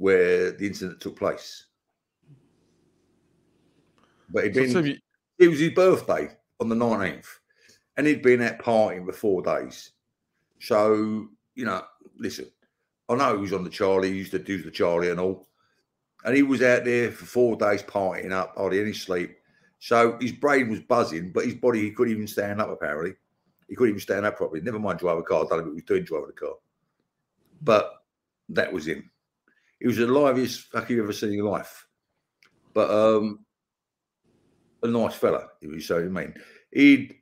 Where the incident took place. But he'd So, been, so you- it was his birthday on the 19th, and he'd been at partying for four days. So, you know, listen, I know he was on the Charlie, he used to do the Charlie and all. And he was out there for four days partying up, hardly any sleep. So his brain was buzzing, but his body, he couldn't even stand up, apparently. He couldn't even stand up properly. Never mind drive a car. I don't know what he was doing driving a car. But that was him. He was the liveliest fuck you've ever seen in your life. But um a nice fella, he was so I mean. He'd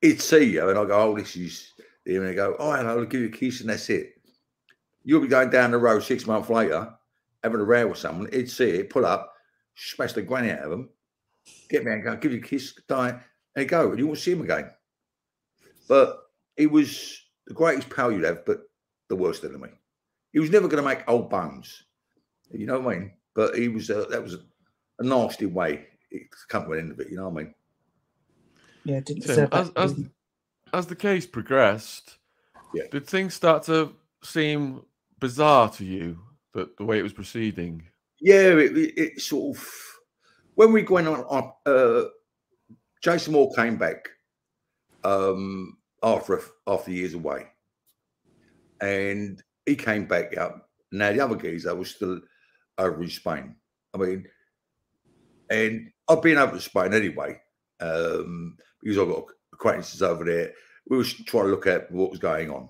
he'd see you and I go, Oh, this is him and I go, Oh, hello, I'll give you a kiss and that's it. You'll be going down the road six months later, having a row with someone, he'd see it, pull up, smash the granny out of them, get me and go, give you a kiss, die, and go, and you won't see him again. But he was the greatest pal you'd have, but the worst enemy. He was never going to make old bones. You know what I mean? But he was uh, that was a, a nasty way to come to an end of it. You know what I mean? Yeah, didn't Tim, deserve as, as, as the case progressed, Yeah. did things start to seem bizarre to you that the way it was proceeding? Yeah, it, it, it sort of when we went on. on uh, Jason Moore came back um, after a- after years away, and he came back up. Now the other geezer was still over in Spain. I mean, and I've been over to Spain anyway um, because I've got acquaintances over there. We were trying to look at what was going on,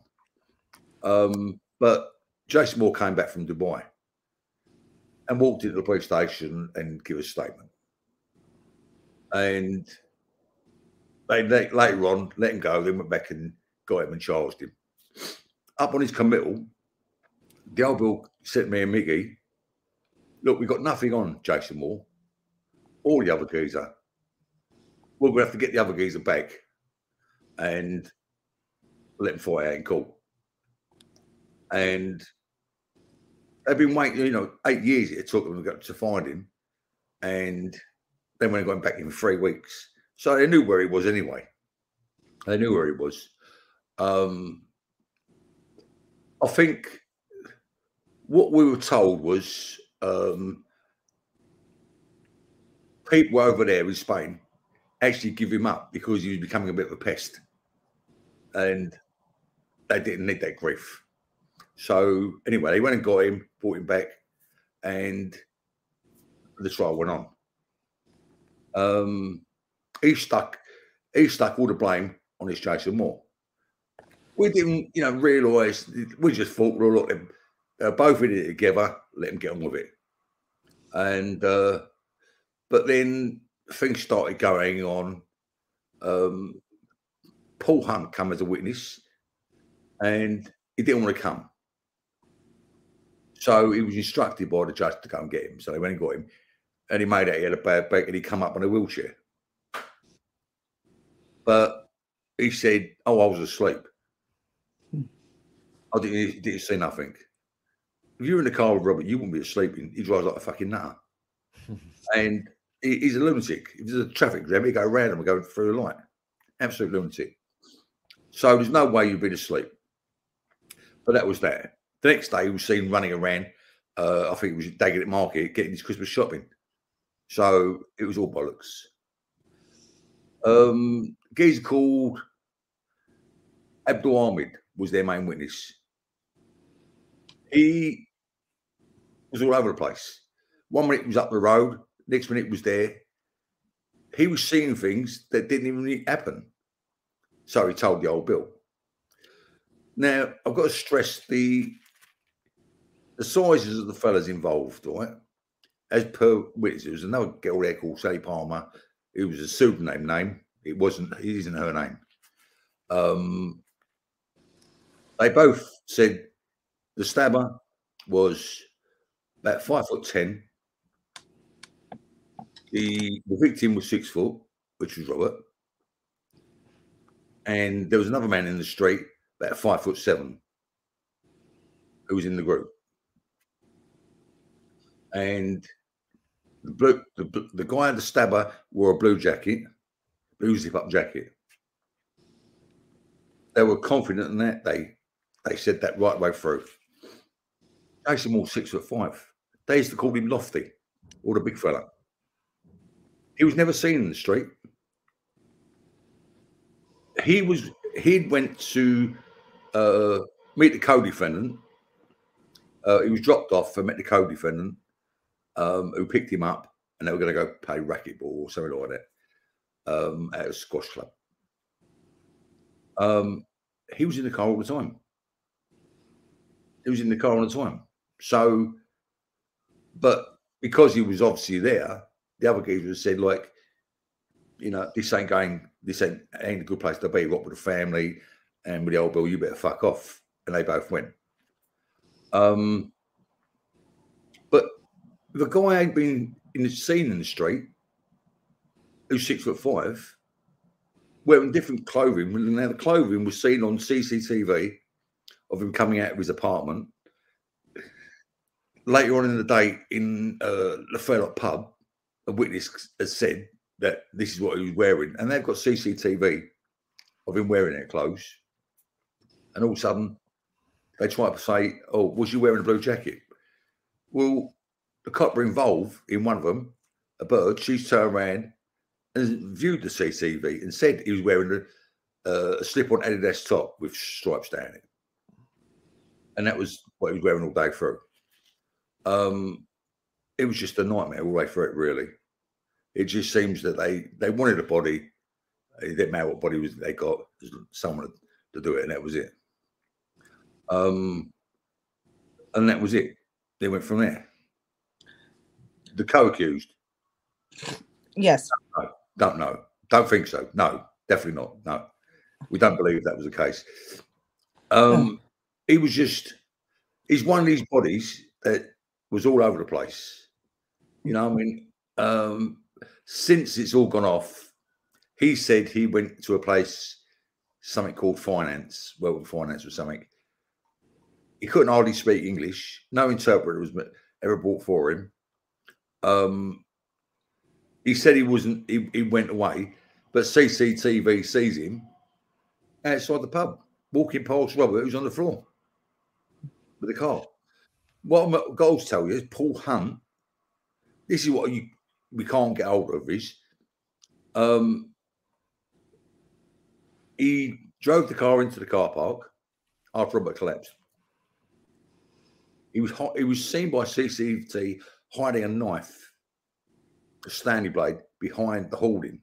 um, but Jason Moore came back from Dubai and walked into the police station and gave a statement. And they let, later on let him go. They went back and got him and charged him. Up on his committal, the old bill to me and Mickey, "Look, we've got nothing on Jason Moore, or the other geezer. We're going to have to get the other geezer back and let him fight out in court." And they've been waiting, you know, eight years it took them to, find him. And then when they got him back in three weeks. So they knew where he was anyway. They knew where he was. Um, I think what we were told was um, people over there in Spain actually give him up because he was becoming a bit of a pest. And they didn't need that grief. So anyway, they went and got him, brought him back, and the trial went on. Um, he stuck, he stuck all the blame on his Jason Moore. We didn't, you know, realise. We just thought, well, look, they're both in it together. Let them get on with it. And uh, but then things started going on. Um, Paul Hunt come as a witness, and he didn't want to come. So he was instructed by the judge to come get him. So they went and got him, and he made out he had a bad back, and he come up on a wheelchair. But he said, "Oh, I was asleep. I didn't, didn't see nothing." If you're in the car with Robert, you wouldn't be asleep. He drives like a fucking nutter, and he, he's a lunatic. If there's a traffic jam, he go round him and go through the light. Absolute lunatic. So there's no way you've been asleep. But that was that. The next day, he was seen running around. Uh, I think it was Daggett Market getting his Christmas shopping. So it was all bollocks. Um, geezer called Abdul Ahmed was their main witness. He was all over the place. One minute he was up the road, next minute he was there. He was seeing things that didn't even happen. So he told the old Bill. Now I've got to stress the the sizes of the fellas involved, right? As per witness, there was another girl there called Sally Palmer. It was a pseudonym name. It wasn't. It isn't her name. Um, they both said the stabber was about five foot ten. The the victim was six foot, which was Robert, and there was another man in the street about five foot seven, who was in the group, and the blue the, the guy the stabber wore a blue jacket, blue zip up jacket. They were confident in that. They they said that right way through. Jason Moore, six foot five. They used to call him Lofty, or the big fella. He was never seen in the street. He was he went to uh, meet the co-defendant. Uh, he was dropped off and met the co-defendant, um, who picked him up, and they were going to go play racquetball or something like that um, at a squash club. Um, he was in the car all the time. He was in the car all the time. So, but because he was obviously there, the other geezers said, like, you know, this ain't going, this ain't, ain't a good place to be. What with the family and with the old Bill, you better fuck off. And they both went. Um, but the guy ain't been in the scene in the street, who's six foot five, wearing different clothing. Now the clothing was seen on CCTV of him coming out of his apartment. Later on in the day, in uh, the Fairlock pub, a witness has said that this is what he was wearing, and they've got CCTV of him wearing their clothes. And all of a sudden, they try to say, "Oh, was you wearing a blue jacket?" Well, the cop were involved in one of them, a bird. She's turned around and viewed the CCTV and said he was wearing a, uh, a slip-on Adidas top with stripes down it, and that was what he was wearing all day through. Um, it was just a nightmare all the way through it. Really, it just seems that they they wanted a body. It didn't matter what body was they got, someone to do it, and that was it. Um, and that was it. They went from there. The co-accused. Yes. No, don't know. Don't think so. No, definitely not. No, we don't believe that was the case. Um, he was just. He's one of these bodies that was all over the place. You know, I mean, um, since it's all gone off, he said he went to a place, something called finance, well, finance or something. He couldn't hardly speak English. No interpreter was ever brought for him. Um, he said he wasn't. He, he went away, but CCTV sees him outside the pub, walking past Robert, who's on the floor with the car. What my goals tell you is Paul Hunt. This is what you we can't get hold of is um he drove the car into the car park after Robert collapsed. He was hot, he was seen by CCTV hiding a knife, a Stanley blade, behind the holding,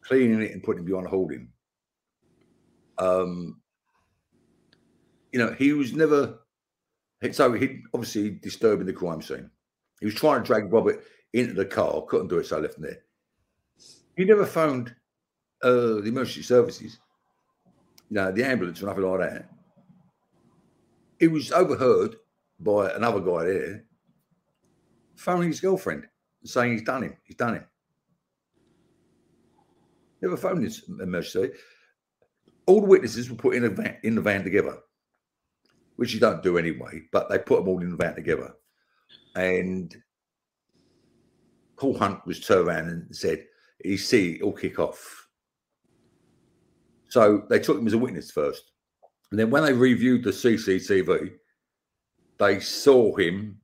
cleaning it and putting it behind the holding. Um, you know, he was never so he obviously disturbing the crime scene. He was trying to drag Robert into the car, couldn't do it, so I left him there. He never phoned uh, the emergency services, know, the ambulance or nothing like that. He was overheard by another guy there phoning his girlfriend and saying he's done him, he's done him. Never phoned his emergency. All the witnesses were put in a van, in the van together which you don't do anyway, but they put them all in the van together. And Paul Hunt was turned around and said, "You see, it'll kick off." So they took him as a witness first, and then when they reviewed the CCTV, they saw him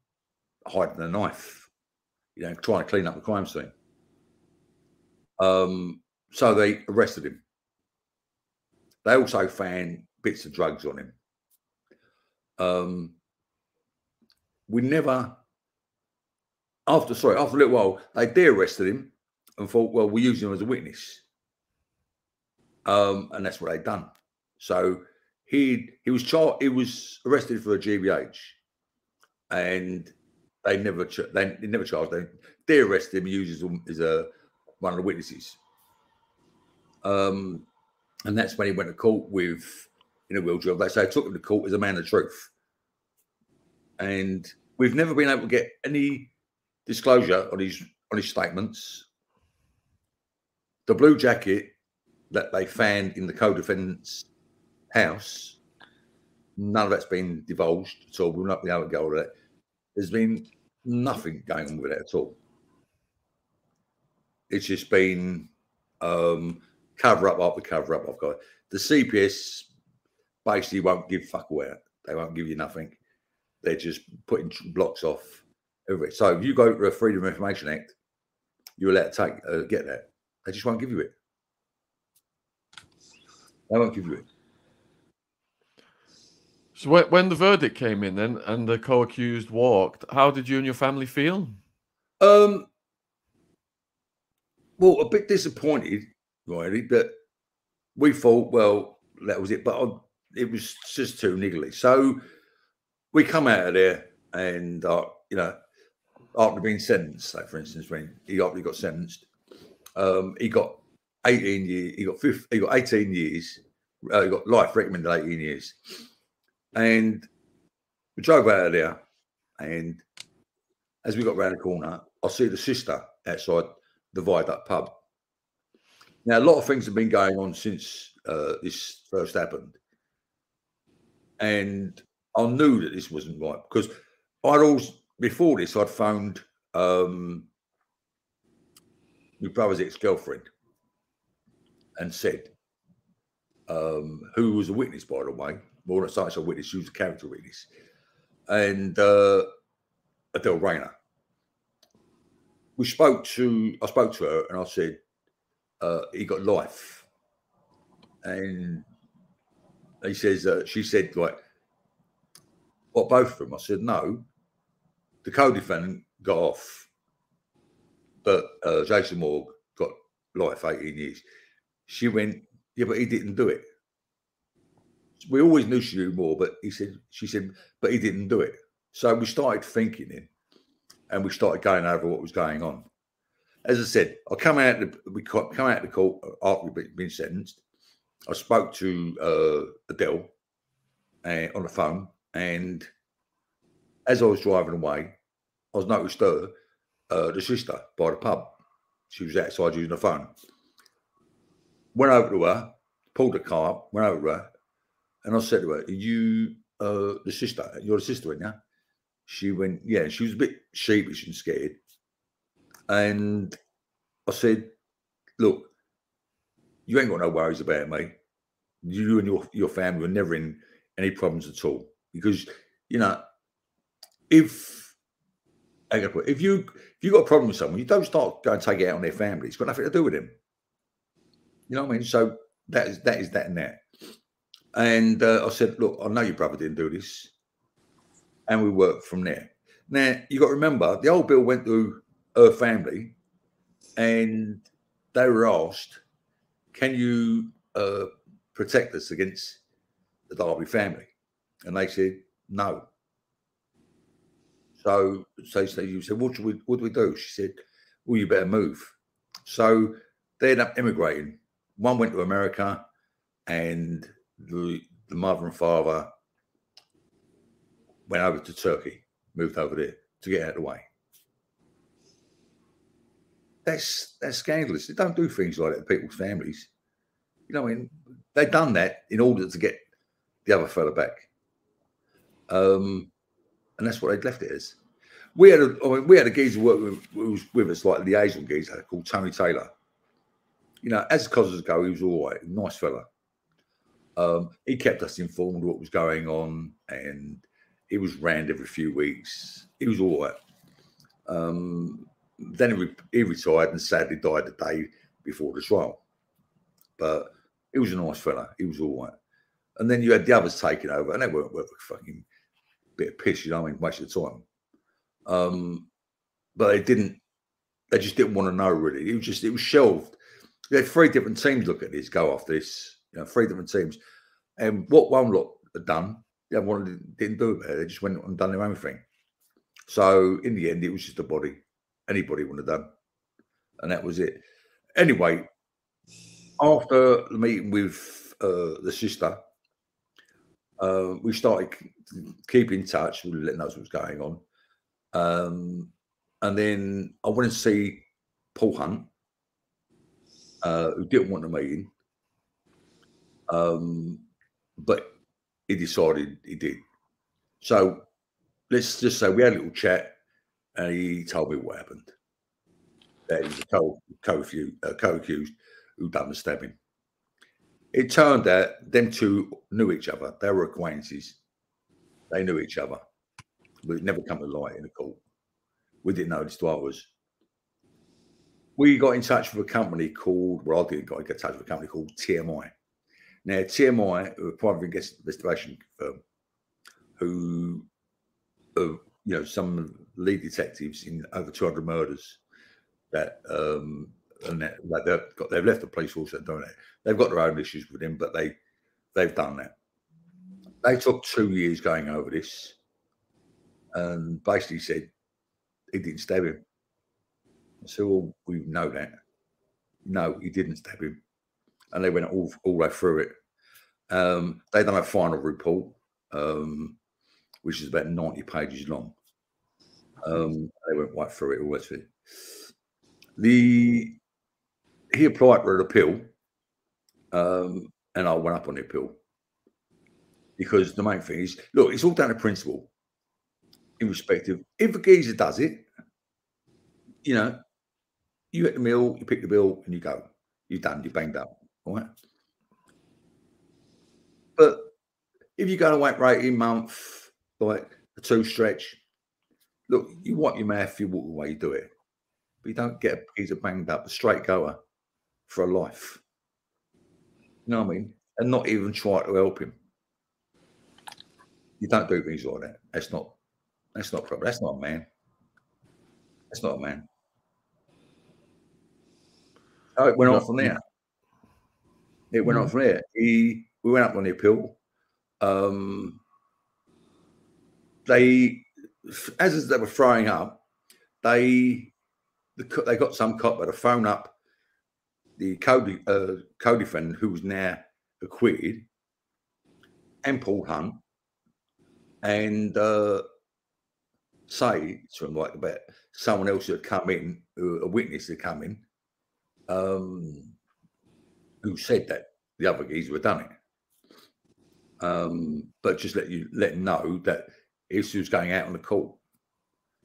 hiding a knife, you know, trying to clean up the crime scene. Um, so they arrested him. They also found bits of drugs on him um, we never, after, sorry, after a little while, they de-arrested him and thought, well, we use him as a witness. Um, and that's what they'd done. So he he was charged. He was arrested for a GBH, and they never they, they never charged him. They arrested him, uses him as a one of the witnesses. Um, and that's when he went to court with in a wheelchair. They say I took him to court as a man of truth. And we've never been able to get any disclosure on his on his statements. The blue jacket that they found in the co-defendant's house, none of that's been divulged at all. We'll not be able to go over that. There's been nothing going on with it at all. It's just been um, cover up after cover up. I've got the CPS basically won't give fuck away. They won't give you nothing. They're just putting blocks off everything. So if you go to a Freedom of Information Act, you're allowed to take uh, get that. They just won't give you it. They won't give you it. So when, the verdict came in, then and the co-accused walked, how did you and your family feel? Um, well, a bit disappointed, really, but we thought, well, that was it. But it was just too niggly. So we come out of there, and uh, you know, after being sentenced, like for instance, when he after he got sentenced, um, he got 18 years. He got 15, He got 18 years. Uh, he got life recommended 18 years, and we drove out of there, and as we got round the corner, I see the sister outside the Viaduct pub. Now, a lot of things have been going on since uh, this first happened, and I knew that this wasn't right because I'd always before this I'd phoned um, my brother's ex-girlfriend and said um, who was a witness, by the way. More than such a witness, she was a character witness, and uh, Adele Rayner. We spoke to, I spoke to her, and I said, uh, "He got life," and he says, uh, she said, like, what both of them? I said, no. The co-defendant got off, but uh, Jason Moore got life, 18 years. She went, yeah, but he didn't do it. We always knew she knew more, but he said, she said, but he didn't do it. So we started thinking it, and we started going over what was going on. As I said, I come out. The, we come out of the court after we've been sentenced. I spoke to uh, Adele uh, on the phone, and as I was driving away, I was noticed her, uh, the sister, by the pub. She was outside using the phone. Went over to her, pulled the car up, went over to her, and I said to her, Are you uh, the sister? You're the sister, aren't you? She went, Yeah. She was a bit sheepish and scared. And I said, Look, you ain't got no worries about me. You and your, your family were never in any problems at all. Because, you know, if if you if you got a problem with someone, you don't start going to take it out on their family. It's got nothing to do with them. You know what I mean? So that is that is that and that. And uh, I said, look, I know your brother didn't do this, and we worked from there. Now you got to remember, the old bill went through her family, and they were asked, "Can you uh, protect us against the Darby family?" And they said, "No." So, so, so you said, what, we, what do we do? She said, well, you better move. So they ended up immigrating. One went to America and the, the mother and father went over to Turkey, moved over there to get out of the way. That's that's scandalous. They don't do things like that to people's families. You know, I mean, they've done that in order to get the other fella back. Um, and that's what they'd left it as. We had a, I mean, we had a geezer work with, who was with us, like the Asian geezer called Tony Taylor. You know, as cousins go, he was all right, nice fella. Um, he kept us informed what was going on, and he was round every few weeks. He was all right. Um, then he, he retired and sadly died the day before the trial. But he was a nice fella. He was all right. And then you had the others taking over, and they weren't worth a fucking bit of piss, you know, I mean, waste of the time. Um, but they didn't, they just didn't want to know really. It was just, it was shelved. They had three different teams look at this, go after this, you know, three different teams. And what one lot had done, the other one didn't do it. They just went and done their own thing. So in the end, it was just a body. Anybody would have done. And that was it. Anyway, after the meeting with uh, the sister, uh, we started keep in touch. We let know what was going on. Um, and then I went to see Paul Hunt, uh, who didn't want a meeting, um, but he decided he did. So let's just say we had a little chat, and he told me what happened. That he was a co- co-accused, who done the stabbing. It turned out them two knew each other. They were acquaintances. They knew each other, but it never come to light in the court. We didn't know this was. We got in touch with a company called, well, I didn't get in touch with a company called TMI. Now, TMI, a private investigation firm, who, uh, you know, some lead detectives in over 200 murders that um, and that, like they've got they've left the police force and doing it. They've got their own issues with him, but they they've done that. They took two years going over this, and basically said he didn't stab him. So well, we know that. No, he didn't stab him, and they went all all the way through it. Um, they done a final report, um, which is about ninety pages long. Um, they went right through it all. It. The he applied for an appeal, um, and I went up on the appeal because the main thing is look, it's all down to principle. irrespective. of if a geezer does it, you know, you hit the mill, you pick the bill, and you go. You're done. You're banged up. All right. But if you go to wait for 18 month, like a two stretch, look, you want your mouth, you walk away, you do it. But you don't get a geezer banged up, a straight goer for a life. You know what I mean? And not even try to help him. You don't do things like that. That's not that's not proper. That's not a man. That's not a man. Oh, it went on from there. It went on from there. He we went up on the appeal. Um they as they were throwing up, they the, they got some cop to phone up the co uh, co-defendant who was now acquitted and Paul Hunt and uh, say to him like about someone else who had come in, a witness had come in, um, who said that the other geezer had done it. Um, but just let you let know that was going out on the call.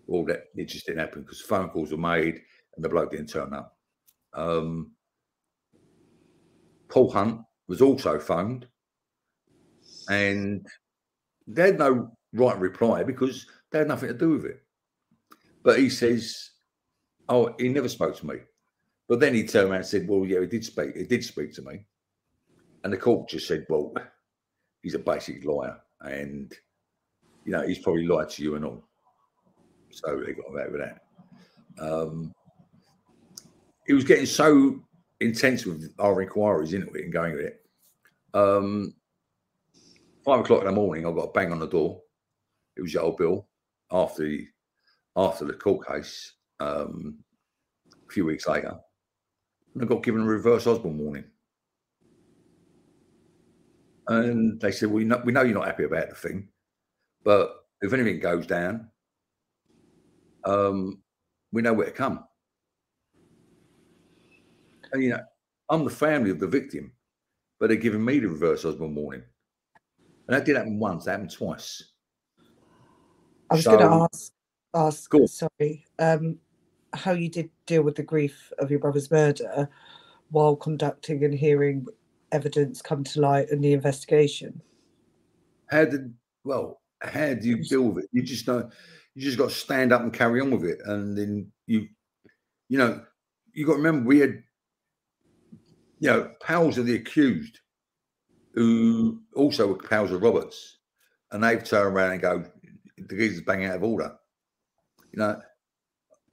All that it just didn't happen because phone calls were made and the bloke didn't turn up. Um, Paul Hunt was also phoned, and they had no right reply because they had nothing to do with it. But he says, "Oh, he never spoke to me." But then he turned around and said, "Well, yeah, he did speak. He did speak to me." And the court just said, "Well, he's a basic liar, and you know he's probably lied to you and all." So they got away with that. Um, it was getting so intense with our inquiries into it and going with it. Um, five o'clock in the morning, I got a bang on the door. It was your old Bill after the after the court case. Um, a few weeks later, and I got given a reverse Osborne warning. And they said, "Well, you know, we know you're not happy about the thing, but if anything goes down, um, we know where to come." And, you know, I'm the family of the victim, but they're giving me the reverse Osborne warning. And that did happen once, that happened twice. I was So- going to ask, ask, sorry, um, how you did deal with the grief of your brother's murder while conducting and hearing evidence come to light in the investigation. How did well? How do you deal with it? You just don't. You just got to stand up and carry on with it, and then you, you know, you got to remember we had, you know, pals of the accused, who also were pals of Roberts, and they've turned around and go, the geezer's bang out of order. You know,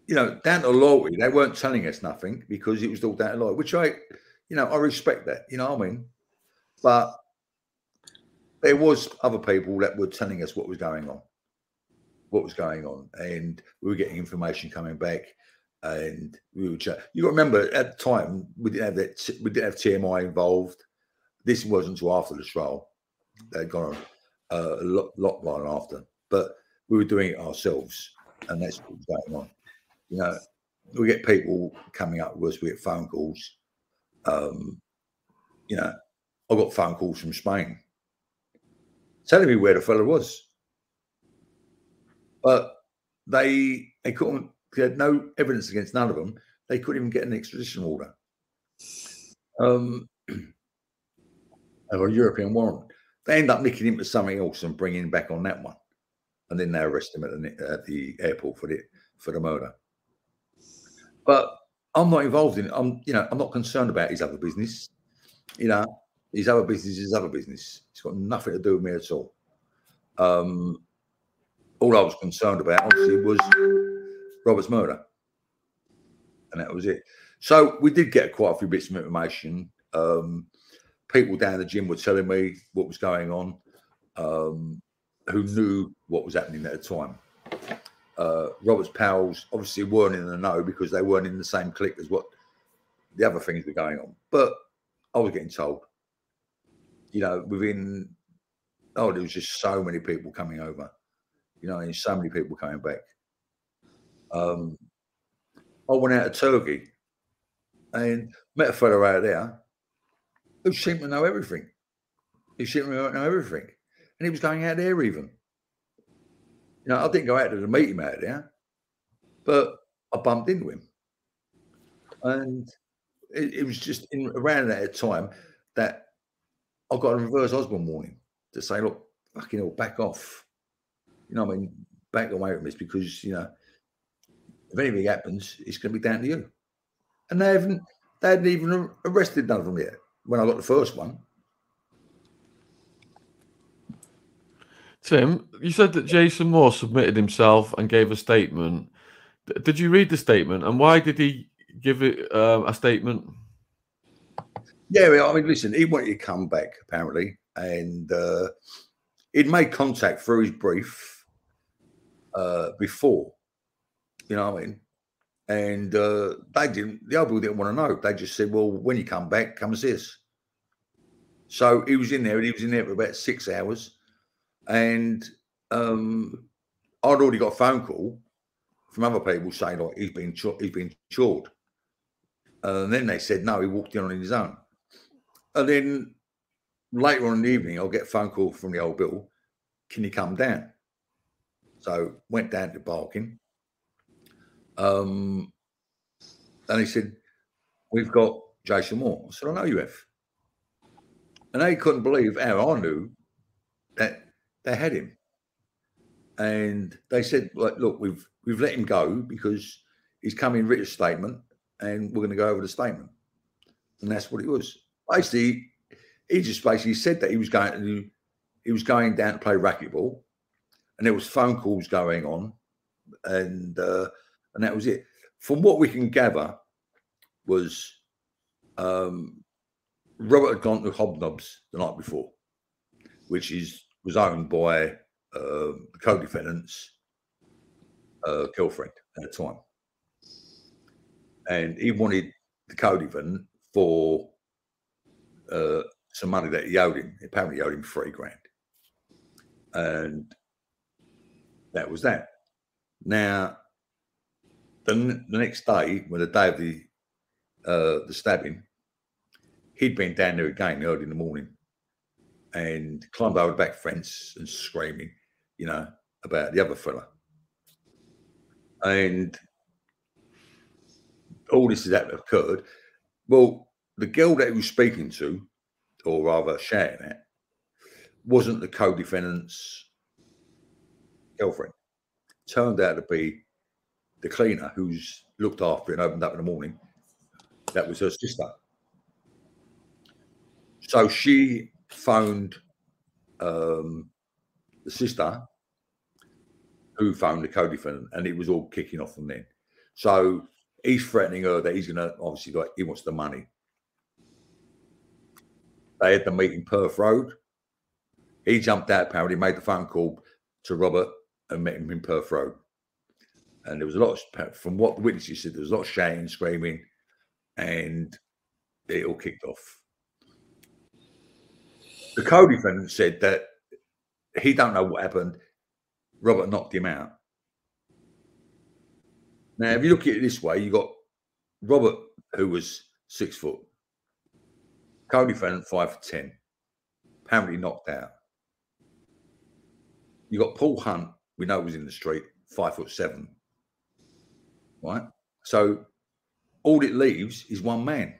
you know, down to loyalty, they weren't telling us nothing because it was all down to loyalty, which I, you know, I respect that. You know what I mean? But there was other people that were telling us what was going on, what was going on, and we were getting information coming back, and we were. Ch- you remember at the time we didn't have that. We didn't have TMI involved. This wasn't until after the trial. They'd gone on uh, a lot, lot while after, but we were doing it ourselves. and that's what's going on. You know, we get people coming up with us. We get phone calls. Um, you know, I got phone calls from Spain telling me where the fella was, but they they couldn't. They had no evidence against none of them. They couldn't even get an extradition order. Um, or a European warrant. They end up nicking him to something else and bringing him back on that one, and then they arrest him at the, at the airport for the for the murder. But I'm not involved in it. I'm, you know, I'm not concerned about his other business. You know, his other business is other business. It's got nothing to do with me at all. Um, all I was concerned about, obviously, was Robert's murder, and that was it. So we did get quite a few bits of information. Um, people down the gym were telling me what was going on, um, who knew what was happening at the time. Uh, Robert's pals obviously weren't in the know because they weren't in the same clique as what the other things were going on. But I was getting told, you know, within oh, there was just so many people coming over, you know, and so many people coming back. Um, I went out to Turkey and met a fellow out there who seemed to know everything. He seemed to know everything. And he was going out there even. You know, I didn't go out there to meet him out there, but I bumped into him. And it, it was just in around that time that I got a reverse Osborne warning to say, look, fucking hell, back off. You know, I mean, back away from this because, you know, if anything happens, it's going to be down to you. And they haven't, they hadn't even arrested none of them yet when I got the first one. Tim, you said that Jason Moore submitted himself and gave a statement. Did you read the statement, and why did he give it um, a statement? Yeah, I mean, listen, he wanted to come back apparently, and uh, he'd made contact through his brief uh, before. You know what I mean? And uh, they didn't. The other people didn't want to know. They just said, "Well, when you come back, come and see us." So he was in there, and he was in there for about six hours and um, I'd already got a phone call from other people saying like he's been he's been chawed, and then they said no, he walked in on his own. And then later on in the evening, I'll get a phone call from the old Bill. Can you come down? So went down to Barking. Um, and he said, "We've got Jason Moore." I said, "I know you have." And they couldn't believe how I knew that they had him, and they said, "Like, look, we've we've let him go because he's come in written statement, and we're going to go over the statement." And that's what it was. Basically, he just basically said that he was going to he was going down to play racquetball, and there was phone calls going on, and uh, and that was it. From what we can gather, was um, Robert had gone to Hobnobs the night before, which is was owned by uh, the co-defendant's uh, girlfriend at the time, and he wanted the co-defendant for uh, some money that he owed him. Apparently, he owed him three grand, and that was that. Now, the, the next day, when the day of the uh, the stabbing, he'd been down there again early in the morning and climbed over the back fence and screaming, you know, about the other fella. And all this that occurred. Well, the girl that he was speaking to, or rather shouting at, wasn't the co-defendant's girlfriend. Turned out to be the cleaner who's looked after and opened up in the morning. That was her sister. So she phoned um, the sister who phoned the co-defendant, and it was all kicking off from then. So he's threatening her that he's going to obviously like he wants the money. They had the meeting Perth Road. He jumped out, apparently made the phone call to Robert and met him in Perth Road. And there was a lot of, from what the witnesses said, there was a lot of shouting, screaming, and it all kicked off the co-defendant said that he don't know what happened. Robert knocked him out, Now, if you look at it this way, you got Robert, who was six foot, co-defendant, five foot ten, apparently knocked out. You got Paul Hunt, we know was in the street, five foot seven. Right? So all it leaves is one man,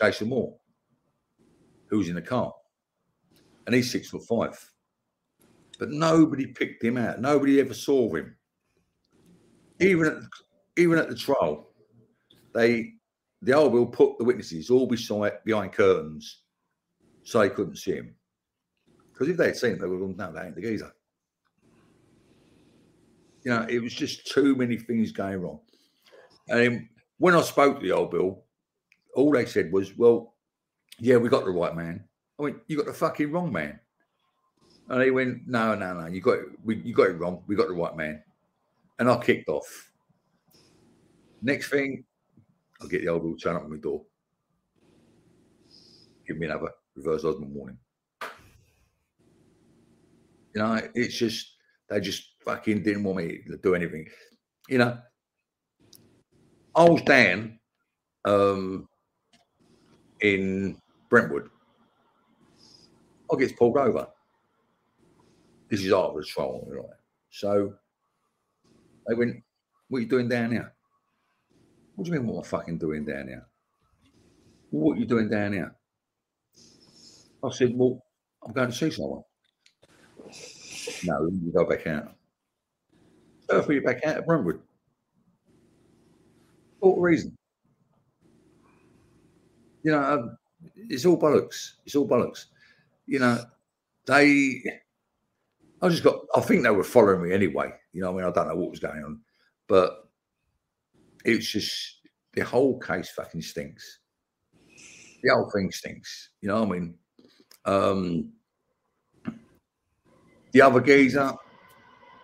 Jason Moore, who's in the car. And he's six foot five. But nobody picked him out. Nobody ever saw him. Even at even at the trial, they the old will put the witnesses all beside behind curtains so they couldn't see him. Because if they'd seen him, they would have gone, no, that ain't the geezer. You know, it was just too many things going wrong. And when I spoke to the old Bill, all they said was, well, yeah, we got the right man. I went, you got the fucking wrong man. And he went, no, no, no, you got it, we, you got it wrong. We got the right man. And I kicked off. Next thing, I'll get the old Bill turn up on my door. Give me another reverse Osman warning. You know, it's just they just fucking didn't want me to do anything. You know, old down um, in Brentwood. I gets pulled over. This is after the trial, right? So they went, "What are you doing down here?" What do you mean? What I fucking doing down here? What are you doing down here? I said, "Well, I'm going to see someone." No, you go back out. So if we back out of Brentwood. For what reason? You know, um, it's all bollocks. It's all bollocks. You know, they. I just got. I think they were following me anyway. You know, I mean, I don't know what was going on, but it's just the whole case fucking stinks. The whole thing stinks. You know, what I mean, um, the other geezer,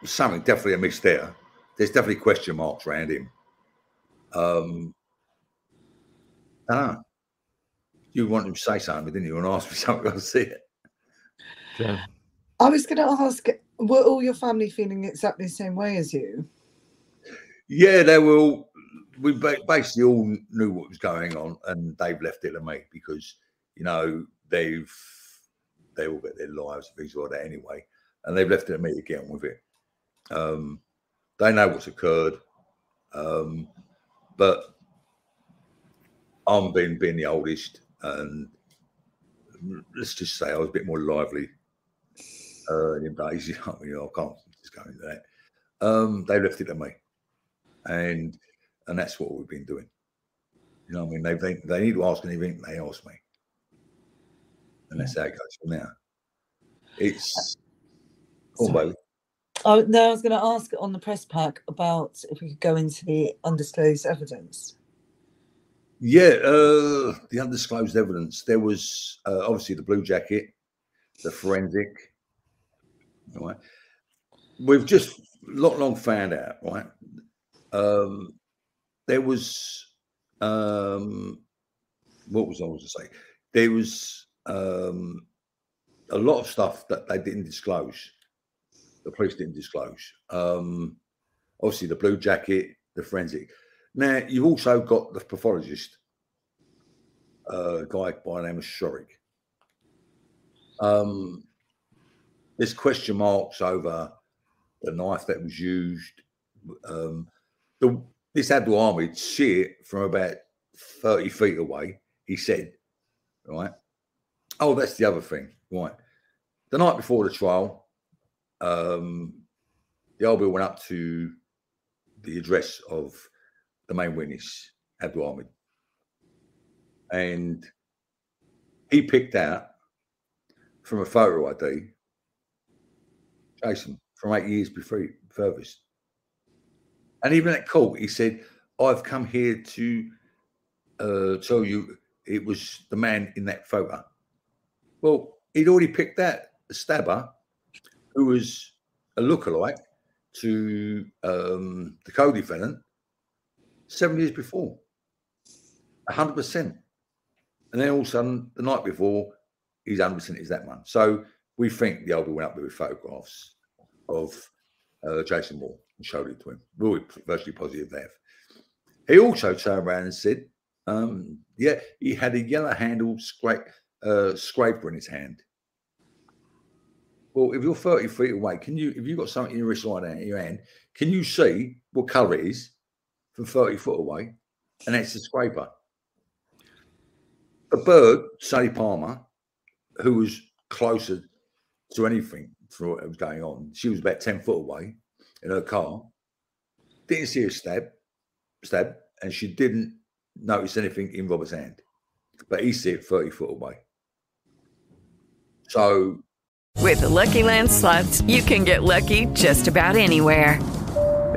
something definitely a miss there. There's definitely question marks around him. Um, I don't know. You wanted him to say something, didn't you? And ask me something, I'll see it. Yeah. I was going to ask, were all your family feeling exactly the same way as you? Yeah, they were all, we basically all knew what was going on, and they've left it to me because, you know, they've, they all get their lives and things like that anyway, and they've left it to me to get on with it. Um, they know what's occurred. Um, but I'm being being the oldest, and let's just say I was a bit more lively uh, in days. You know, you know, I can't just go into that. Um, they left it to me, and and that's what we've been doing. You know, I mean, they they, they need to ask anything, they ask me, and that's how it goes from now. It's oh, baby. Oh no, I was going to ask on the press pack about if we could go into the undisclosed evidence. Yeah, uh, the undisclosed evidence. There was uh, obviously the blue jacket, the forensic. Right, we've just not long found out. Right, um, there was um, what was I was to say? There was um, a lot of stuff that they didn't disclose the police didn't disclose. Um, obviously, the blue jacket, the forensic. Now, you've also got the pathologist, uh, a guy by the name of Shorik. Um, there's question marks over the knife that was used. Um, the, this Abdul Hamid see it from about 30 feet away, he said, right? Oh, that's the other thing, right? The night before the trial, um, the old went up to the address of the main witness, Abdul Ahmed. And he picked out from a photo ID Jason from eight years before furthest. And even at court, he said, I've come here to uh, tell you it was the man in that photo. Well, he'd already picked that, stabber, who was a lookalike to um, the co-defendant seven years before, hundred percent. And then all of a sudden, the night before, he's hundred percent is that one. So we think the older went up with photographs of uh, Jason Moore. And showed it to him. We were virtually positive they have. He also turned around and said, um, yeah, he had a yellow handle scrape, uh, scraper in his hand. Well, if you're 30 feet away, can you, if you've got something in your wrist that in your hand, can you see what colour it is from 30 foot away? And that's a scraper. A bird, Sally Palmer, who was closer to anything for what was going on, she was about 10 foot away in her car, didn't see a stab, stab, and she didn't notice anything in Robert's hand. But he see it 30 foot away. So with the Lucky Land slots, you can get lucky just about anywhere.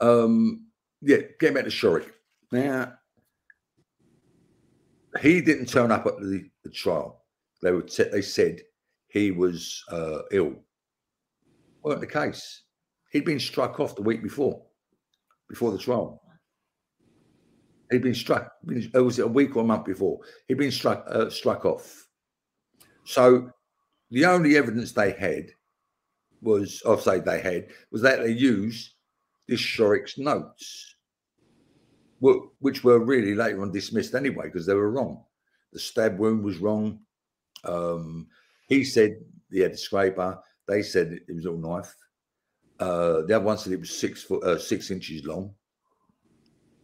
Um, yeah, getting back to Shorrock. Now, he didn't turn up at the, the trial. They were they said he was uh, ill. Weren't the case. He'd been struck off the week before, before the trial. He'd been struck. Was it was a week or a month before. He'd been struck uh, struck off. So the only evidence they had was, I'll say they had, was that they used this Shorrock's notes, which were really later on dismissed anyway because they were wrong. The stab wound was wrong. Um, he said he had a scraper. They said it was all knife. Uh, the other one said it was six foot, uh, six inches long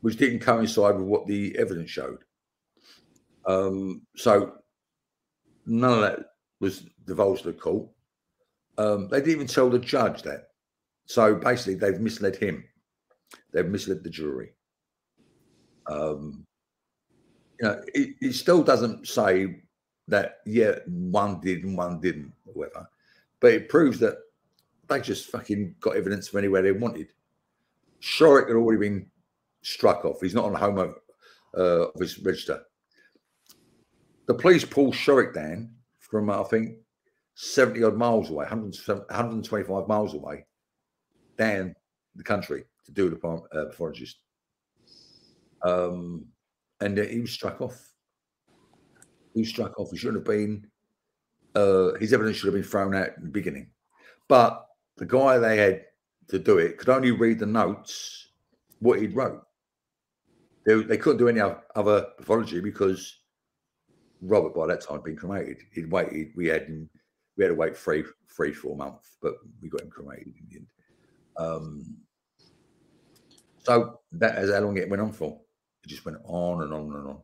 which didn't coincide with what the evidence showed. Um, so none of that was divulged to the court. Um, they didn't even tell the judge that. So basically, they've misled him. They've misled the jury. Um, you know, it, it still doesn't say that yeah, one did and one didn't, whatever. But it proves that they just fucking got evidence from anywhere they wanted. Shorrock had already been struck off. He's not on the home of, uh, of his register. The police pulled Shorrock down from, I think, 70 odd miles away, 125 miles away, down the country to do the uh, pathologist. Um, and uh, he was struck off. He was struck off. He shouldn't have been, uh, his evidence should have been thrown out in the beginning. But the guy they had to do it could only read the notes, what he'd wrote they, they couldn't do any other pathology because Robert by that time had been cremated. He'd waited. We had him. We had to wait three, three, four months, but we got him cremated in the end. Um, so that is how long it went on for. It just went on and on and on.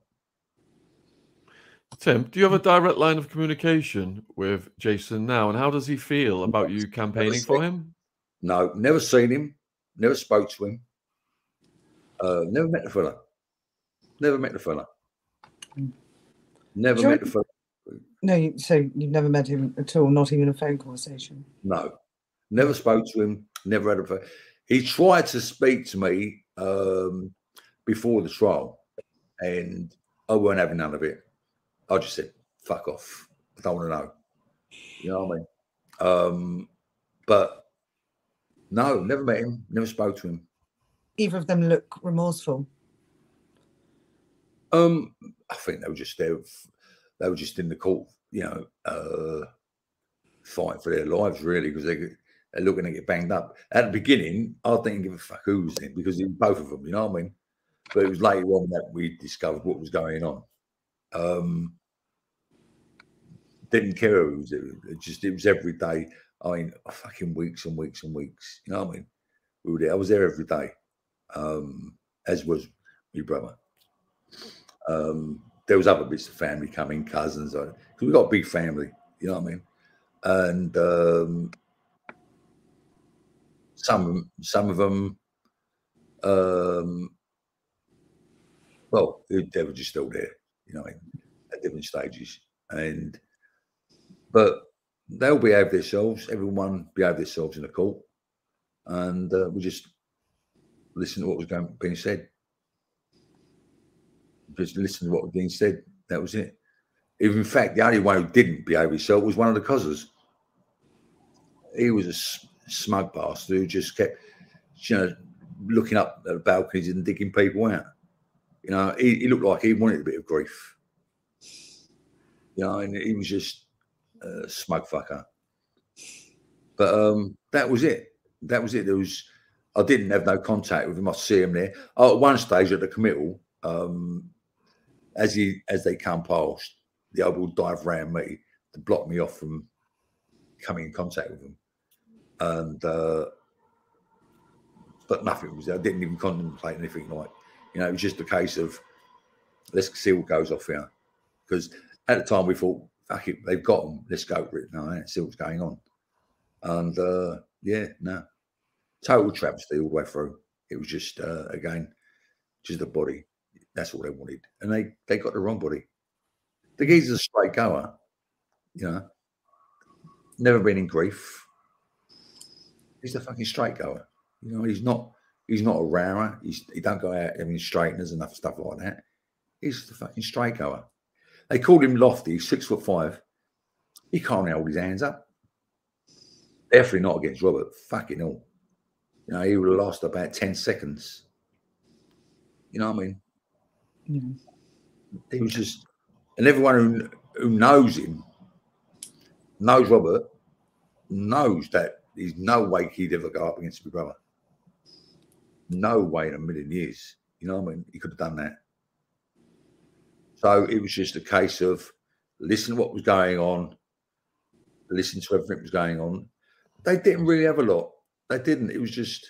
Tim, do you have a direct line of communication with Jason now, and how does he feel about you campaigning for him? No, never seen him, never spoke to him, uh, never met the fella. Never met the fella. Never met the fella. No, so you've never met him at all, not even a phone conversation. No, never spoke to him. Never had a phone. He tried to speak to me um, before the trial, and I weren't having none of it. I just said, "Fuck off! I don't want to know." You know what I mean? Um, but no, never met him. Never spoke to him. Either of them look remorseful. Um, I think they were just there. They were just in the court, you know, uh, fighting for their lives, really, because they, they're looking to get banged up. At the beginning, I didn't give a fuck who was in because it was both of them, you know what I mean? But it was later on that we discovered what was going on. Um, didn't care who was it. it just it was every day. I mean, fucking weeks and weeks and weeks. You know what I mean? We were there. I was there every day, um, as was my brother. Um, there was other bits of family coming, cousins, because uh, we got a big family. You know what I mean? And um, some some of them, um, well, they were just still there. You know, at different stages, and but they'll behave themselves. Everyone behave themselves in the court, and uh, we just listen to what was going being said. Just listen to what was being said. That was it. If in fact the only one who didn't behave himself was one of the cousins. He was a smug bastard who just kept, you know, looking up at the balconies and digging people out. You know, he, he looked like he wanted a bit of grief. You know, and he was just a smug fucker. But um, that was it. That was it. There was, I didn't have no contact with him. I see him there. Oh, at one stage at the committal, um, as he as they come past, the old will dive around me to block me off from coming in contact with him. And uh, but nothing was. I didn't even contemplate anything like, you know, it was just a case of let's see what goes off here. Because at the time we thought, fuck it, they've got them. Let's go for it now and see what's going on. And uh, yeah, no, total travesty all the way through. It was just uh, again, just the body. That's all they wanted, and they they got the wrong body. The geezer's a straight goer, you know. Never been in grief. He's a fucking straight goer. You know, he's not he's not a rower. He's he don't go out having straighteners and stuff like that. He's the fucking straight goer. They called him lofty, six foot five. He can't hold his hands up. Definitely not against Robert. Fucking hell. You know, he would have lost about 10 seconds. You know what I mean? Yeah. He was just, and everyone who, who knows him, knows Robert, knows that there's no way he'd ever go up against my brother. No way in a million years. You know what I mean? He could have done that. So it was just a case of listen to what was going on, listen to everything that was going on, they didn't really have a lot. They didn't. It was just,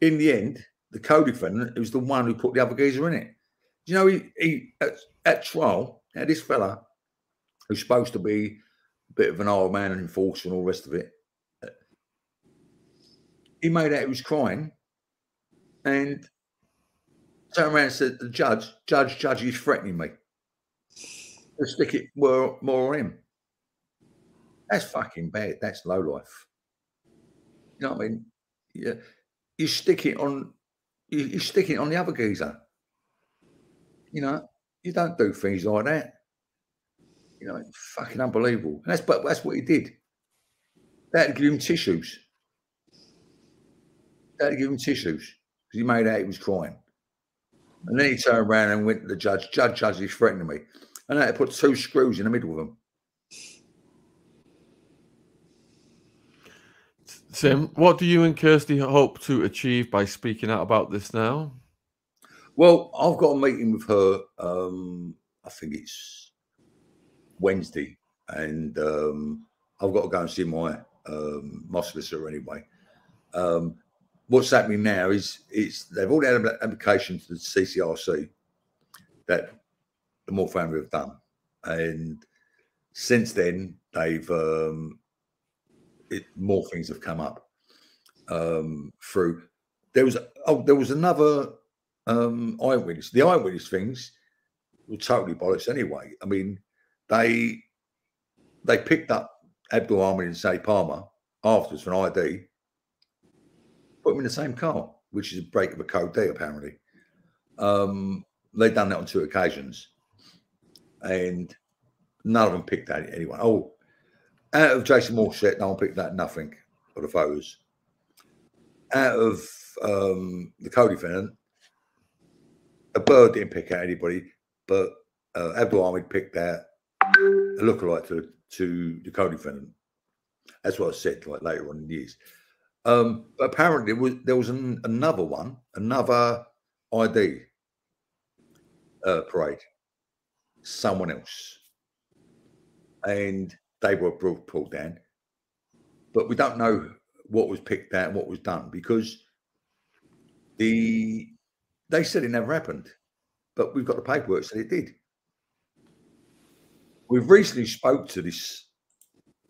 in the end, the co-defendant, was the one who put the other geezer in it. You know, he, he at, at trial, had this fella who's supposed to be a bit of an old man and enforcer and all the rest of it. He made out he was crying and turned around and said to the judge, Judge, Judge, he's threatening me. To stick it more, more on him. That's fucking bad. That's low life. You know what I mean? Yeah, you stick it on, you, you stick it on the other geezer. You know, you don't do things like that. You know, fucking unbelievable. And that's but that's what he did. That give him tissues. That give him tissues because he made out he was crying. And then he turned around and went to the judge. Judge, judge, he's threatening me. And they put two screws in the middle of them. Tim, what do you and Kirsty hope to achieve by speaking out about this now? Well, I've got a meeting with her. Um, I think it's Wednesday, and um, I've got to go and see my um, my solicitor anyway. Um, what's happening now is it's they've already had an application to the CCRC that the Moore family have done, and since then they've um, it, more things have come up um, through. There was oh, there was another um, eyewitness. The eyewitness things were totally bollocks anyway. I mean, they they picked up Abdul Ahmed and Say Palmer afterwards for an ID, put them in the same car, which is a break of a code D apparently. Um, they'd done that on two occasions, and none of them picked out anyone. Oh, out of Jason Moore set, no one picked that nothing for the photos. Out of um, the co-defendant, a bird didn't pick out anybody, but uh, Abdul Ahmed picked out a lookalike to to the co-defendant. That's what I said like later on in the years. Um, apparently, was, there was an, another one, another ID uh, parade, someone else, and they were pulled down. But we don't know what was picked out and what was done because the they said it never happened, but we've got the paperwork said it did. We've recently spoke to this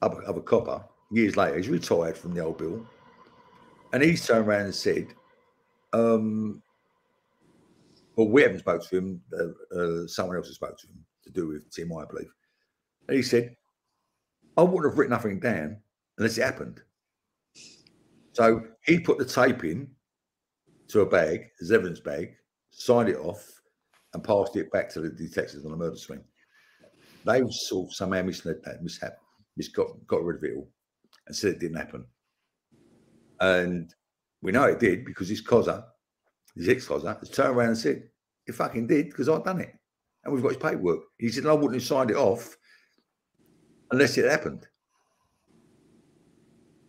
other, other copper years later. He's retired from the old bill, and he's turned around and said, um, "Well, we haven't spoke to him. Uh, uh, someone else has spoke to him to do with Tim, I believe." And he said, I wouldn't have written nothing down unless it happened. So he put the tape in to a bag, as evidence bag, signed it off, and passed it back to the detectives on the murder scene. They sort of somehow that, mishap, mis got, got rid of it all and said it didn't happen. And we know it did because his cozzer, his ex cozzer, has turned around and said, It fucking did because I've done it. And we've got his paperwork. He said, I wouldn't have signed it off unless it happened.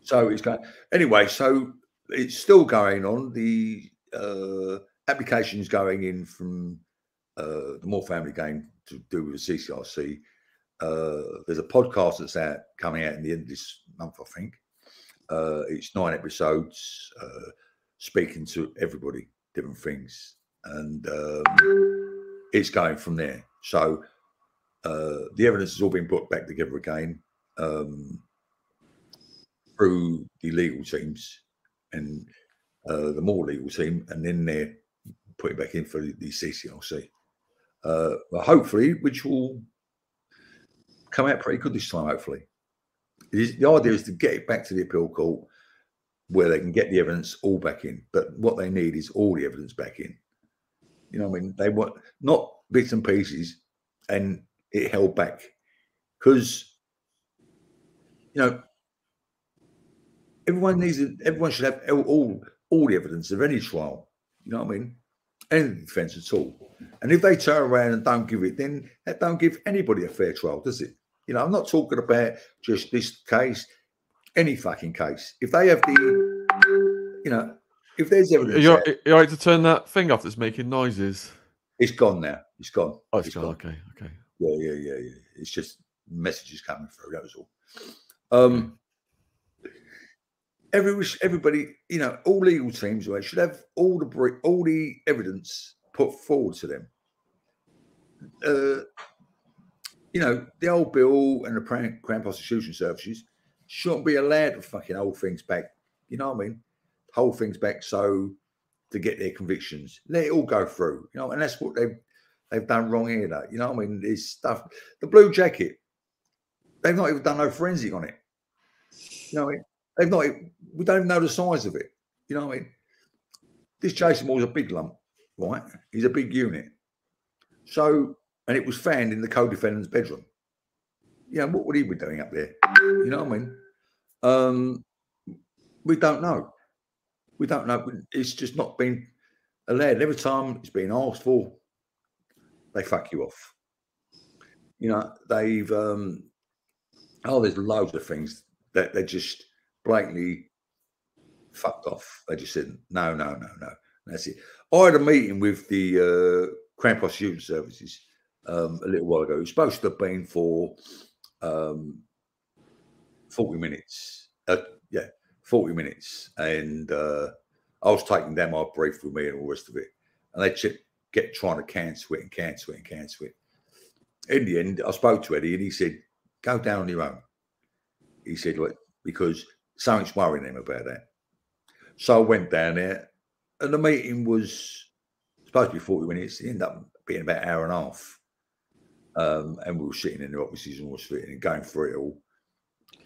So it's going anyway. So it's still going on. The uh, applications going in from uh, the Moore Family Game to do with the CCRC. Uh, there's a podcast that's out coming out in the end of this month, I think. Uh, it's nine episodes, uh, speaking to everybody, different things, and um, it's going from there. So uh, the evidence has all been put back together again um, through the legal teams and uh, the Moore legal team, and then they're putting back in for the, CCRC. Uh, hopefully, which will come out pretty good this time. Hopefully, is, the idea is to get it back to the appeal court where they can get the evidence all back in. But what they need is all the evidence back in. You know, I mean, they want not bits and pieces, and it held back because you know everyone needs everyone should have all all the evidence of any trial. You know what I mean? Any defence at all. And if they turn around and don't give it, then that don't give anybody a fair trial, does it? You know, I'm not talking about just this case, any fucking case. If they have the, you know, if there's evidence, you're, you're right to turn that thing off that's making noises. It's gone now. It's gone. Oh, it's, it's gone. gone. Okay, okay. Yeah, yeah, yeah, yeah. It's just messages coming through. That was all. Um, every everybody, you know, all legal teams right, should have all the all the evidence put forward to them. Uh, you know, the old bill and the Crown Prosecution Services shouldn't be allowed to fucking hold things back. You know what I mean? Hold things back so to get their convictions. Let it all go through. You know, and that's what they've they've done wrong here. That you know, what I mean, this stuff. The blue jacket, they've not even done no forensic on it. You know, they've not. We don't even know the size of it. You know what I mean? This Jason Moore's a big lump, right? He's a big unit. So and it was found in the co-defendant's bedroom. Yeah, what would he be doing up there? You know what I mean? Um, we don't know. We don't know. It's just not been allowed. Every time it's been asked for, they fuck you off. You know, they've um oh, there's loads of things that they just blatantly fucked off. They just said, no, no, no, no. That's it. I had a meeting with the uh, Prosecution Services um, a little while ago. It was supposed to have been for um, 40 minutes. Uh, yeah, 40 minutes. And uh, I was taking them my brief with me and all the rest of it. And they kept trying to cancel it and cancel it and cancel it. In the end, I spoke to Eddie and he said, go down on your own. He said, look, because something's worrying him about that. So I went down there and the meeting was supposed to be 40 minutes. It ended up being about an hour and a half. Um, and we were sitting in the offices and we were sitting and going through it all.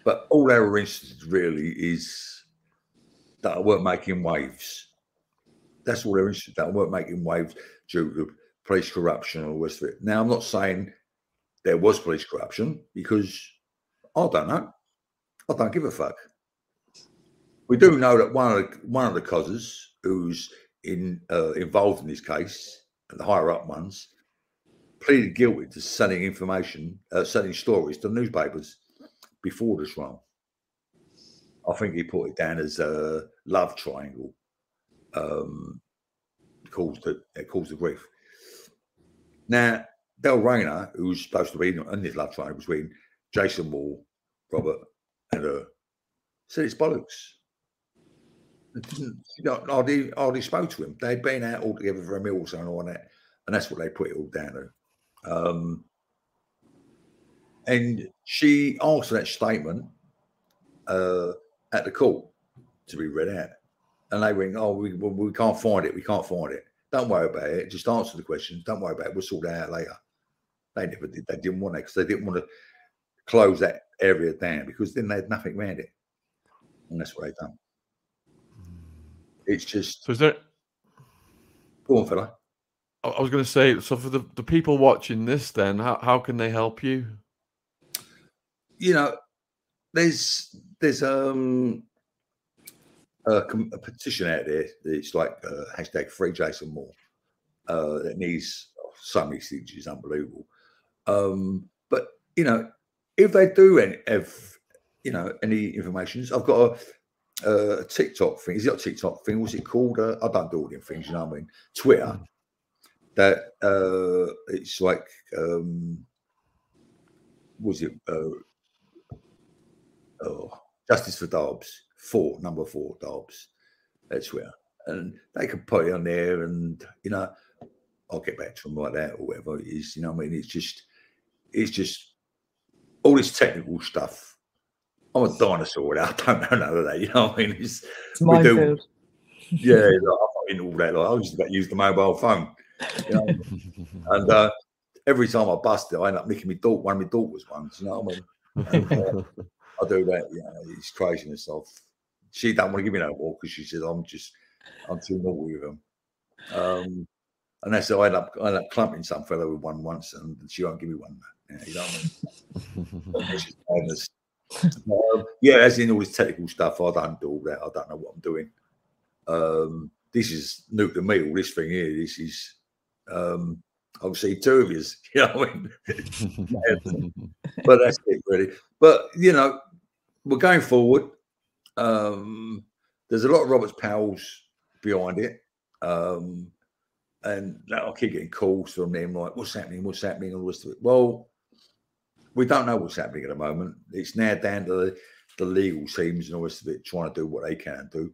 But all they were interested really is that I weren't making waves. That's all they're interested in, that I weren't making waves due to police corruption or the rest of it. Now, I'm not saying there was police corruption because I don't know. I don't give a fuck. We do know that one of the, one of the causes who's in uh, involved in this case, the higher up ones, pleaded guilty to selling information, uh, selling stories to newspapers before the trial. I think he put it down as a love triangle. Um, caused the it caused the grief. Now, Del Rayner, who's supposed to be in this love triangle between Jason Wall, Robert, and her, said it's bollocks. You know, hardly, hardly spoke to him. They'd been out all together for a meal or something like that, and that's what they put it all down to. Um, and she asked for that statement uh, at the court to be read out. And they went, Oh, we, we can't find it. We can't find it. Don't worry about it. Just answer the questions. Don't worry about it. We'll sort it out later. They never did. They didn't want it because they didn't want to close that area down because then they had nothing around it. And that's what they've done. It's just. So is there Go on, fella. I was going to say, so for the, the people watching this, then how, how can they help you? You know, there's there's um a, a petition out there. It's like uh, hashtag free Jason Moore. Uh, that needs oh, so many signatures, unbelievable. Um, but you know, if they do any, have you know any information, I've got a, a TikTok thing. Is it a TikTok thing? What's it called? Uh, I don't do all them things. You know what I mean? Twitter. That uh, it's like um, was it? Uh, oh, Justice for Darbs, four, number four, Darbs. That's where. And they can put it on there and, you know, I'll get back to them like that or whatever it is. You know what I mean? It's just, it's just all this technical stuff. I'm a dinosaur. I don't know none of that. You know what I mean? It's, It's we do- minefield. yeah, like, I'm not in all that. Like, I used to use the mobile phone. You know? and uh, every time I bust it, I end up nicking my daughter, one of my daughters once. You know what I mean? And, uh, I do that. You know, it's craziness of. She don't want to give me no more because she says I'm just I'm too naughty with them. Um, and that's how I end up I end up clumping some fella with one once, and she won't give me one. Yeah, you know what I mean? Um, yeah, as in all this technical stuff, I don't do all that. I don't know what I'm doing. Um, this is new to me. All this thing here. This is um, see two of yous. You know I mean? but that's it really. But you know, we're going forward. Um, there's a lot of Roberts Powell's behind it. Um, and I keep getting calls from them like, what's happening? What's happening? All this. Well, we don't know what's happening at the moment. It's now down to the, the legal teams and all this of it trying to do what they can do.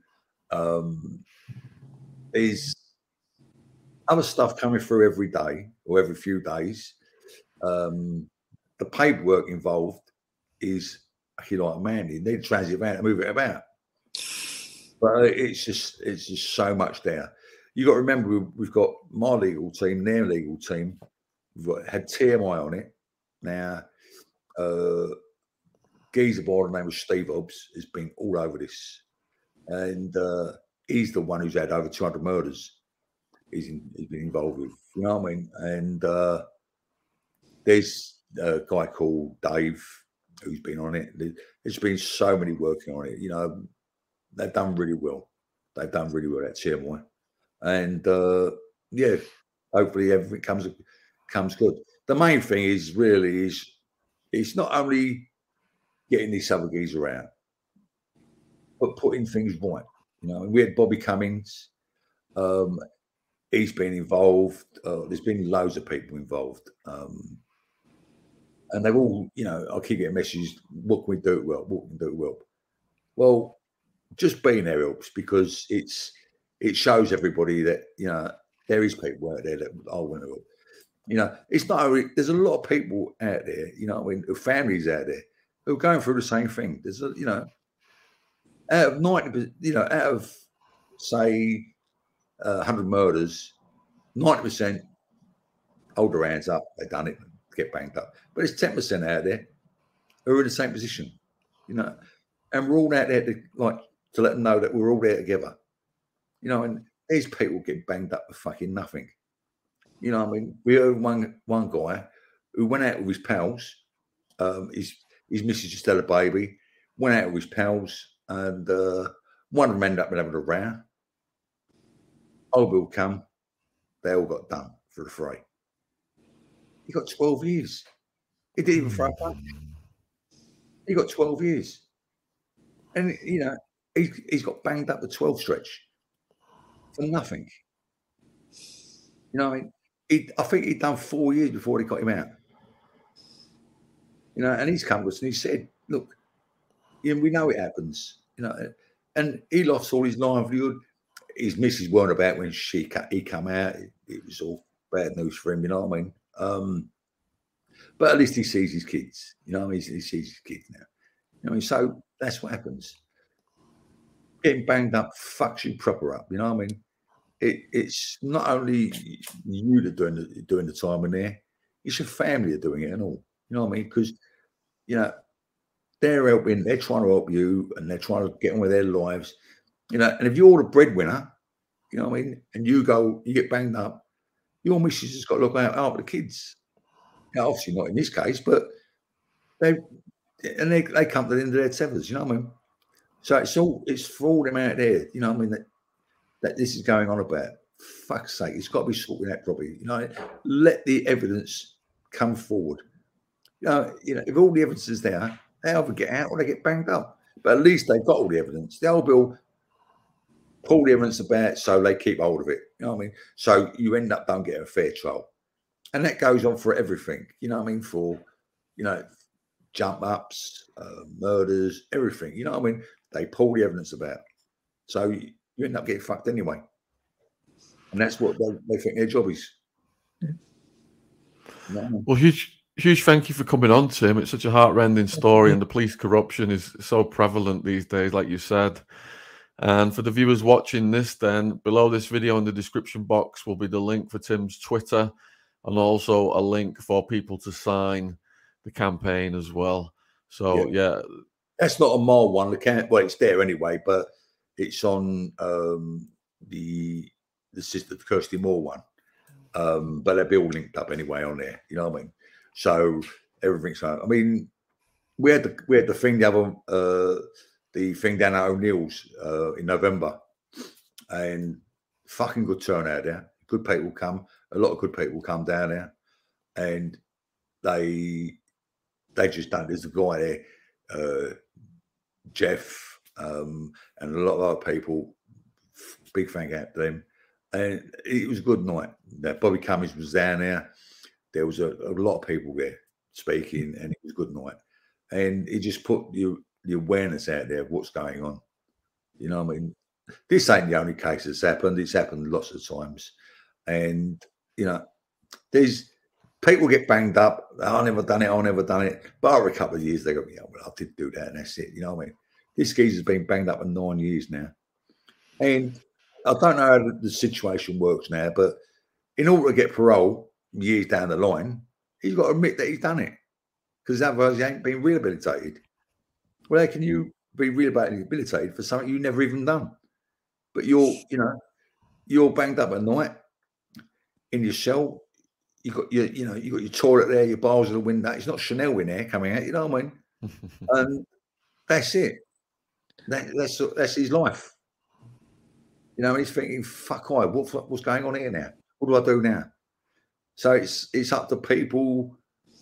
Um, is other stuff coming through every day or every few days. Um, the paperwork involved is actually like a man, you need to transit about and move it about. But it's just it's just so much there. You got to remember we- we've got my legal team, their legal team. We've got had TMI on it. Now uh geezer by the name of Steve Hobbs has been all over this. And uh he's the one who's had over 200 murders he's, in, he's been involved with. You know what I mean? And uh, there's a guy called Dave who's been on it. There- There's been so many working on it. You know, they've done really well. They've done really well at TMI. And uh, yeah, hopefully everything comes comes good. The main thing is really is it's not only getting these other geezer around, but putting things right. You know, we had Bobby Cummings. Um, he's been involved. Uh, there's been loads of people involved. Um, and they've all, you know, I keep getting messages, what can we do it well? What can we do it well? Well, just being there helps because it's it shows everybody that, you know, there is people out there that I want to help. You know, it's not there's a lot of people out there, you know, I mean, families out there who are going through the same thing. There's a, you know, out of 90, you know, out of say uh, 100 murders, 90% older hands up, they done it, get banged up. But it's 10% out there who are in the same position, you know, and we're all out there to like to let them know that we're all there together, you know, and these people get banged up for fucking nothing. You know, I mean, we heard one one guy who went out with his pals, um, his his missus just had a baby, went out with his pals, and uh, one of them ended up having a row. Old Bill come, they all got done for the free. He got 12 years. He didn't even throw a punch. He got 12 years. And, you know, he, he's got banged up the 12 stretch for nothing. You know, I mean, he, I think he'd done four years before they got him out. You know, and he's come to us and he said, look, you know, we know it happens, you know, and he lost all his livelihood. His missus weren't about when she he come out. It, it was all bad news for him, you know what I mean? Um, but at least he sees his kids, you know, he, he sees his kids now. You know, I mean? so that's what happens. Getting banged up fucks you proper up, you know what I mean? It, it's not only you that doing the doing the time in there, it's your family are doing it and all. You know what I mean? Because you know they're helping, they're trying to help you, and they're trying to get on with their lives. You know, and if you're the breadwinner, You know what I mean? And you go, you get banged up. Your missus has got to look out after the kids. Now, obviously not in this case, but they and they, they come to the end of their tethers. You know what I mean? So it's all it's for all them out there. You know what I mean? That that this is going on about. Fuck's sake, it's got to be sorted out properly. You know, let the evidence come forward. You know, you know, if all the evidence is there, they either get out or they get banged up. But at least they've got all the evidence. The old bill pull the evidence about so they keep hold of it. You know what I mean? So you end up don't get a fair trial. And that goes on for everything. You know what I mean? For you know, jump ups, uh, murders, everything. You know what I mean? They pull the evidence about. So you, end up getting fucked anyway. And that's what they, they think their job is. Mean? Well, huge, huge thank you for coming on, Tim. It's such a heartrending story, and the police corruption is so prevalent these days, like you said. And for the viewers watching this, then below this video in the description box will be the link for Tim's Twitter and also a link for people to sign the campaign as well. So, yeah, That's not a mile one. The can well, it's there anyway, but it's on um, the the sister Kirsty Moore one. Um, but they'll be all linked up anyway on there. You know what I mean? So everything's. Fine. I mean, we had the we had the thing the other uh, the thing down at O'Neill's uh, in November, and fucking good turnout there. Good people come. A lot of good people come down there, and they they just don't. There's a guy there, uh, Jeff, um, and a lot of other people. Big thank out to them, and it was a good night. That Bobby Cummings was down there. There was a, a lot of people there speaking, and it was a good night. And it just put the the awareness out there of what's going on. You know, what I mean, this ain't the only case that's happened. It's happened lots of times, and you know, there's people get banged up. "Oh, I never done it. I've never done it. But after a couple of years, they go, "Yeah, well, I did do that, and that's it." You know what I mean? This geezer's been banged up for nine years now, and I don't know how the situation works now, but in order to get parole years down the line, he's got to admit that he's done it because otherwise he ain't been rehabilitated. Well, how can you be rehabilitated for something you never even done? But you're, you know, you're banged up at night in your cell. You got your, you know, you got your toilet there, your bars in the window. It's not Chanel in there coming out. You know what I mean? and um, that's it. That, that's that's his life. You know, he's thinking, "Fuck, I what what's going on here now? What do I do now?" So it's it's up to people,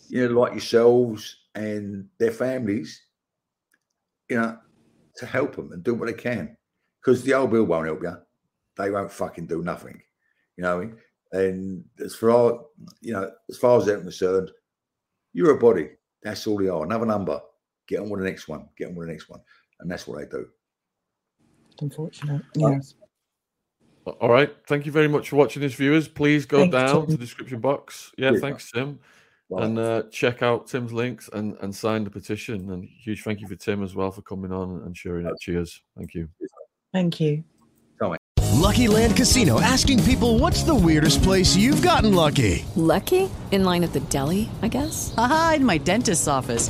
you know, like yourselves and their families, you know, to help them and do what they can. Because the old bill won't help you. They won't fucking do nothing. You know what I mean? And as far you know, as far as they're concerned, you're a body. That's all they are. Another number. Get on with the next one. Get on with the next one. And that's what they do. Unfortunate. Uh, yes. All right. Thank you very much for watching this, viewers. Please go Thank you, down to the description box. Yeah, Yeah. thanks, Tim. Right. And uh, check out Tim's links and, and sign the petition. And huge thank you for Tim as well for coming on and sharing it. Cheers. Thank you. Thank you. Lucky Land Casino asking people what's the weirdest place you've gotten lucky? Lucky? In line at the deli, I guess? Aha, in my dentist's office.